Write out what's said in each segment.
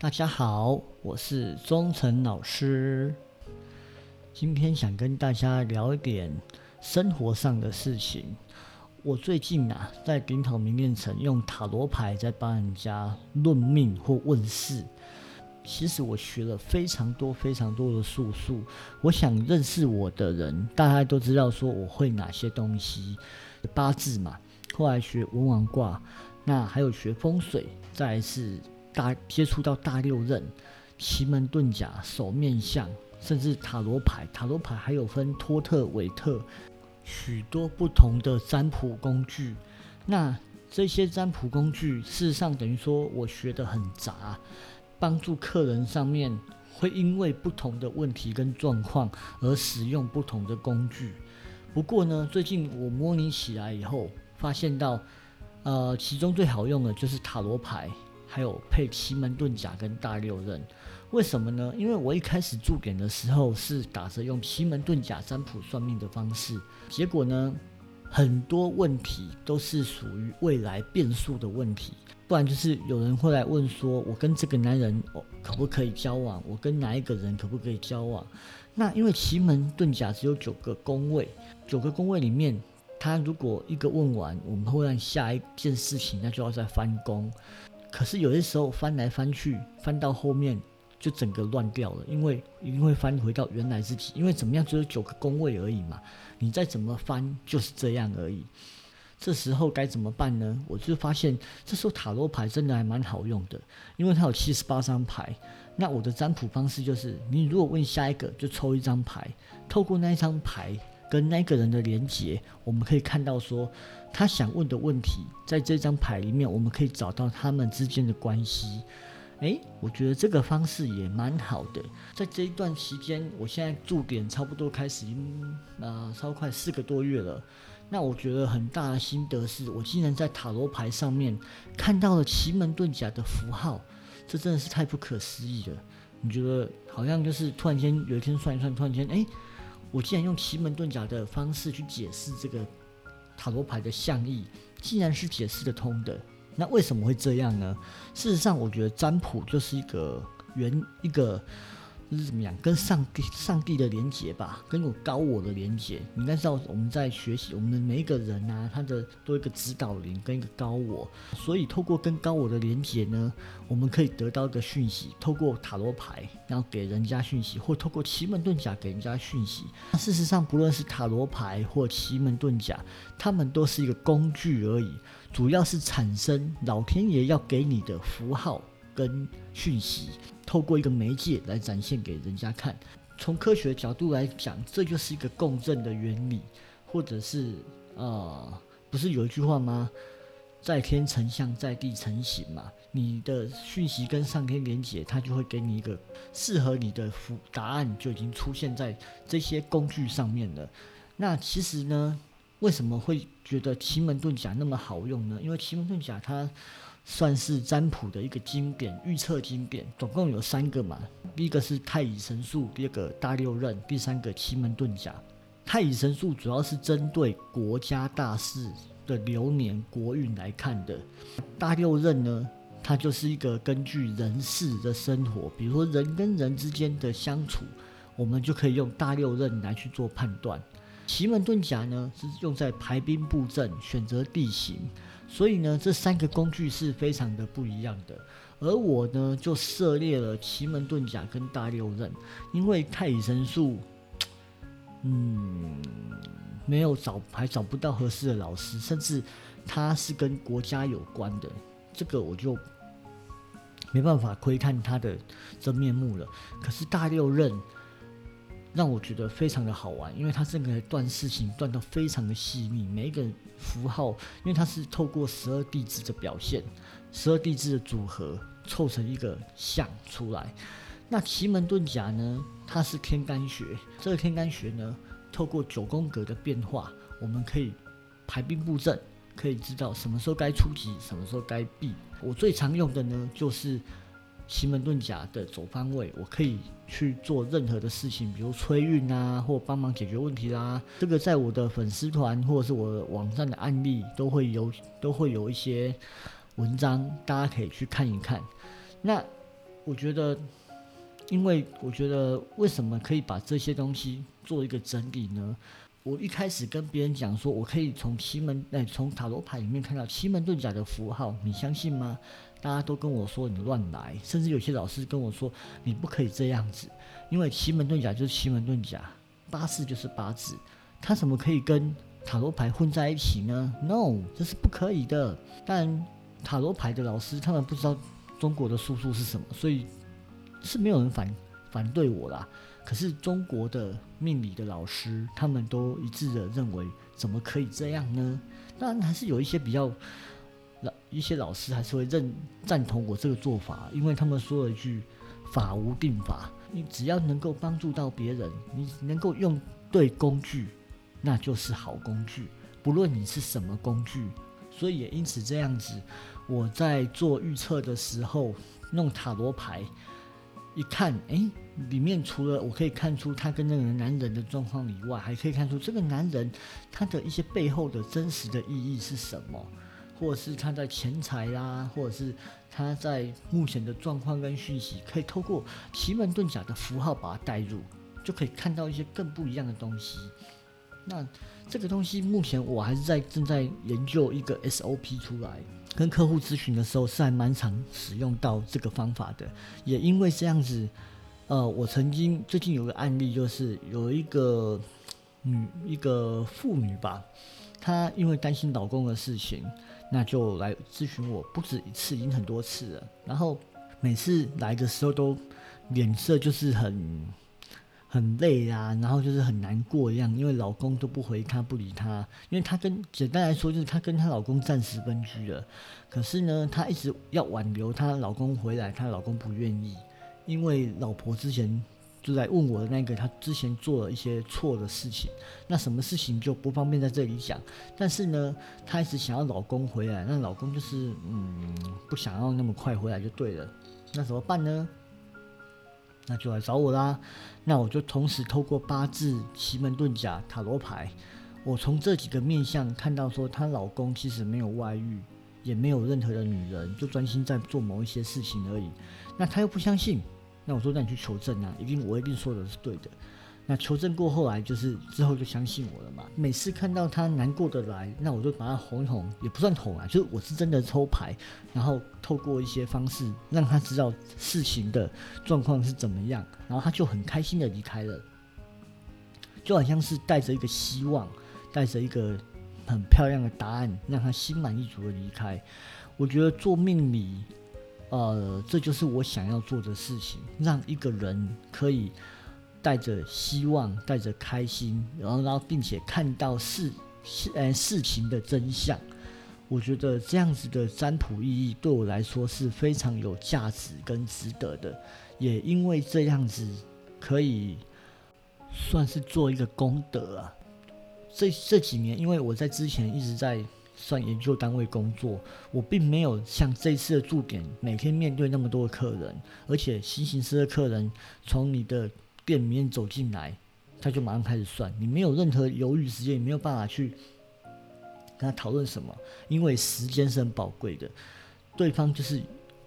大家好，我是忠诚老师。今天想跟大家聊一点生活上的事情。我最近啊，在顶头明炼城用塔罗牌在帮人家论命或问事。其实我学了非常多、非常多的术数。我想认识我的人，大家都知道说我会哪些东西，八字嘛。后来学文王卦，那还有学风水，再是。大接触到大六壬、奇门遁甲、手面相，甚至塔罗牌。塔罗牌还有分托特、韦特，许多不同的占卜工具。那这些占卜工具，事实上等于说我学的很杂，帮助客人上面会因为不同的问题跟状况而使用不同的工具。不过呢，最近我模拟起来以后，发现到，呃，其中最好用的就是塔罗牌。还有配奇门遁甲跟大六壬，为什么呢？因为我一开始驻点的时候是打着用奇门遁甲占卜算命的方式，结果呢，很多问题都是属于未来变数的问题，不然就是有人会来问说，我跟这个男人可不可以交往？我跟哪一个人可不可以交往？那因为奇门遁甲只有九个宫位，九个宫位里面，他如果一个问完，我们会让下一件事情，那就要再翻宫。可是有些时候翻来翻去，翻到后面就整个乱掉了，因为一定会翻回到原来自己，因为怎么样只有九个宫位而已嘛，你再怎么翻就是这样而已。这时候该怎么办呢？我就发现这时候塔罗牌真的还蛮好用的，因为它有七十八张牌。那我的占卜方式就是，你如果问下一个，就抽一张牌，透过那一张牌。跟那个人的连接，我们可以看到说，他想问的问题，在这张牌里面，我们可以找到他们之间的关系。诶，我觉得这个方式也蛮好的。在这一段期间，我现在驻点差不多开始，呃，超快四个多月了。那我觉得很大的心得是，我竟然在塔罗牌上面看到了奇门遁甲的符号，这真的是太不可思议了。你觉得好像就是突然间有一天算一算，突然间，诶。我既然用奇门遁甲的方式去解释这个塔罗牌的象意，既然是解释得通的，那为什么会这样呢？事实上，我觉得占卜就是一个原一个。就是怎么样？跟上帝、上帝的连接吧，跟我高我的连接。你应该知道，我们在学习，我们的每一个人啊，他的都一个指导灵跟一个高我。所以，透过跟高我的连接呢，我们可以得到一个讯息。透过塔罗牌，然后给人家讯息，或透过奇门遁甲给人家讯息。事实上，不论是塔罗牌或奇门遁甲，他们都是一个工具而已，主要是产生老天爷要给你的符号。跟讯息透过一个媒介来展现给人家看。从科学角度来讲，这就是一个共振的原理，或者是呃，不是有一句话吗？在天成象，在地成形嘛。你的讯息跟上天连接，它就会给你一个适合你的符答案，就已经出现在这些工具上面了。那其实呢，为什么会觉得奇门遁甲那么好用呢？因为奇门遁甲它。算是占卜的一个经典，预测经典，总共有三个嘛。第一个是太乙神术，第二个大六壬，第三个奇门遁甲。太乙神术主要是针对国家大事的流年国运来看的。大六壬呢，它就是一个根据人事的生活，比如说人跟人之间的相处，我们就可以用大六壬来去做判断。奇门遁甲呢，是用在排兵布阵、选择地形。所以呢，这三个工具是非常的不一样的。而我呢，就涉猎了奇门遁甲跟大六壬，因为太乙神术，嗯，没有找，还找不到合适的老师，甚至它是跟国家有关的，这个我就没办法窥探它的真面目了。可是大六壬。让我觉得非常的好玩，因为它这个断事情断到非常的细腻，每一个符号，因为它是透过十二地支的表现，十二地支的组合凑成一个像出来。那奇门遁甲呢，它是天干学，这个天干学呢，透过九宫格的变化，我们可以排兵布阵，可以知道什么时候该出击，什么时候该避。我最常用的呢，就是。奇门遁甲的走方位，我可以去做任何的事情，比如催运啊，或帮忙解决问题啦。这个在我的粉丝团或者是我的网站的案例都会有，都会有一些文章，大家可以去看一看。那我觉得，因为我觉得为什么可以把这些东西做一个整理呢？我一开始跟别人讲说，我可以从奇门哎，从塔罗牌里面看到奇门遁甲的符号，你相信吗？大家都跟我说你乱来，甚至有些老师跟我说你不可以这样子，因为奇门遁甲就是奇门遁甲，八字就是八字，它怎么可以跟塔罗牌混在一起呢？No，这是不可以的。但塔罗牌的老师他们不知道中国的术数是什么，所以是没有人反反对我啦。可是中国的命理的老师，他们都一致的认为，怎么可以这样呢？当然还是有一些比较一些老师还是会认赞同我这个做法，因为他们说了一句“法无定法”，你只要能够帮助到别人，你能够用对工具，那就是好工具，不论你是什么工具。所以也因此这样子，我在做预测的时候，弄塔罗牌。一看，哎，里面除了我可以看出他跟那个男人的状况以外，还可以看出这个男人他的一些背后的真实的意义是什么，或者是他在钱财啦，或者是他在目前的状况跟讯息，可以透过奇门遁甲的符号把它带入，就可以看到一些更不一样的东西。那这个东西目前我还是在正在研究一个 SOP 出来。跟客户咨询的时候是还蛮常使用到这个方法的，也因为这样子，呃，我曾经最近有个案例，就是有一个女一个妇女吧，她因为担心老公的事情，那就来咨询我，不止一次，已经很多次了，然后每次来的时候都脸色就是很。很累啊，然后就是很难过一样，因为老公都不回她不理她，因为她跟简单来说就是她跟她老公暂时分居了，可是呢，她一直要挽留她老公回来，她老公不愿意，因为老婆之前就在问我的那个，她之前做了一些错的事情，那什么事情就不方便在这里讲，但是呢，她一直想要老公回来，那老公就是嗯不想要那么快回来就对了，那怎么办呢？那就来找我啦。那我就同时透过八字、奇门遁甲、塔罗牌，我从这几个面相看到说，她老公其实没有外遇，也没有任何的女人，就专心在做某一些事情而已。那她又不相信，那我说，那你去求证啊，一定我一定说的是对的。那求证过后来就是之后就相信我了嘛。每次看到他难过的来，那我就把他哄一哄，也不算哄啊，就是我是真的抽牌，然后透过一些方式让他知道事情的状况是怎么样，然后他就很开心的离开了，就好像是带着一个希望，带着一个很漂亮的答案，让他心满意足的离开。我觉得做命理，呃，这就是我想要做的事情，让一个人可以。带着希望，带着开心，然后，然后，并且看到事事呃事情的真相，我觉得这样子的占卜意义对我来说是非常有价值跟值得的。也因为这样子，可以算是做一个功德啊。这这几年，因为我在之前一直在算研究单位工作，我并没有像这次的驻点每天面对那么多的客人，而且新形式的客人从你的店里面走进来，他就马上开始算，你没有任何犹豫时间，也没有办法去跟他讨论什么，因为时间是很宝贵的。对方就是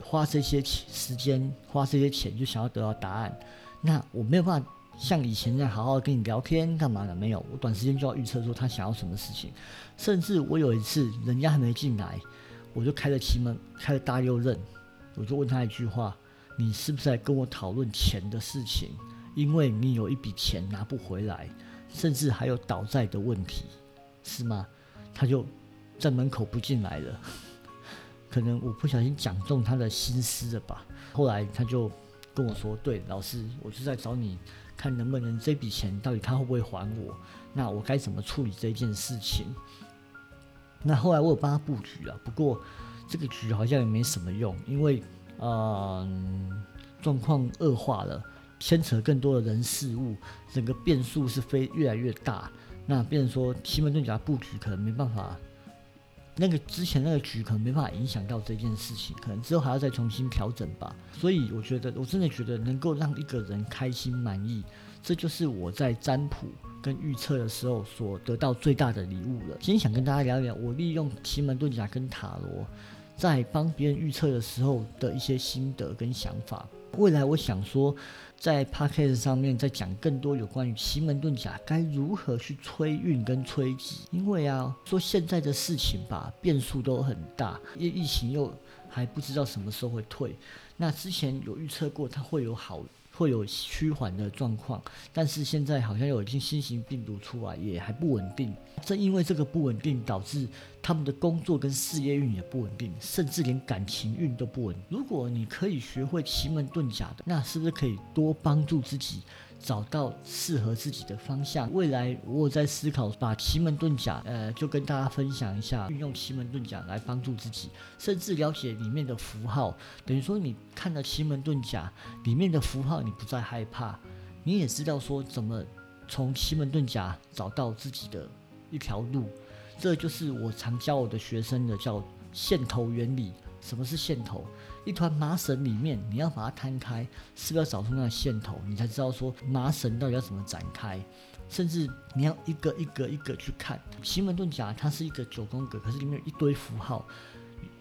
花这些时间，花这些钱就想要得到答案。那我没有办法像以前那样好好跟你聊天干嘛的，没有，我短时间就要预测说他想要什么事情。甚至我有一次人家还没进来，我就开了奇门，开了大六壬，我就问他一句话：你是不是在跟我讨论钱的事情？因为你有一笔钱拿不回来，甚至还有倒债的问题，是吗？他就在门口不进来了。可能我不小心讲中他的心思了吧。后来他就跟我说：“对，老师，我是在找你，看能不能这笔钱到底他会不会还我？那我该怎么处理这件事情？”那后来我有帮他布局啊，不过这个局好像也没什么用，因为嗯，状况恶化了。牵扯更多的人事物，整个变数是非越来越大。那变成说奇门遁甲布局可能没办法，那个之前那个局可能没办法影响到这件事情，可能之后还要再重新调整吧。所以我觉得，我真的觉得能够让一个人开心满意，这就是我在占卜跟预测的时候所得到最大的礼物了。今天想跟大家聊一聊，我利用奇门遁甲跟塔罗。在帮别人预测的时候的一些心得跟想法。未来我想说，在 p a c k a g e 上面再讲更多有关于奇门遁甲该如何去催运跟催吉，因为啊，说现在的事情吧，变数都很大，因为疫情又还不知道什么时候会退。那之前有预测过，它会有好。会有趋缓的状况，但是现在好像有一些新型病毒出来，也还不稳定。正因为这个不稳定，导致他们的工作跟事业运也不稳定，甚至连感情运都不稳。如果你可以学会奇门遁甲的，那是不是可以多帮助自己？找到适合自己的方向。未来我在思考把奇门遁甲，呃，就跟大家分享一下，运用奇门遁甲来帮助自己，甚至了解里面的符号。等于说，你看了奇门遁甲里面的符号，你不再害怕，你也知道说怎么从奇门遁甲找到自己的一条路。这就是我常教我的学生的叫线头原理。什么是线头？一团麻绳里面，你要把它摊开，是不是要找出那个线头？你才知道说麻绳到底要怎么展开。甚至你要一个一个一个去看奇门遁甲，它是一个九宫格，可是里面有一堆符号。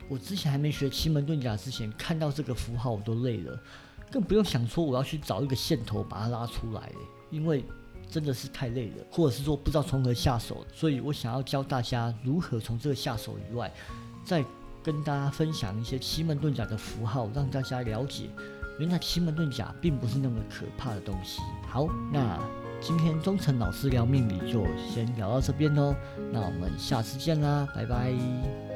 我之前还没学奇门遁甲之前，看到这个符号我都累了，更不用想说我要去找一个线头把它拉出来，因为真的是太累了，或者是说不知道从何下手。所以我想要教大家如何从这个下手以外，再跟大家分享一些奇门遁甲的符号，让大家了解，原来奇门遁甲并不是那么可怕的东西。好，那今天忠诚老师聊命理就先聊到这边喽，那我们下次见啦，拜拜。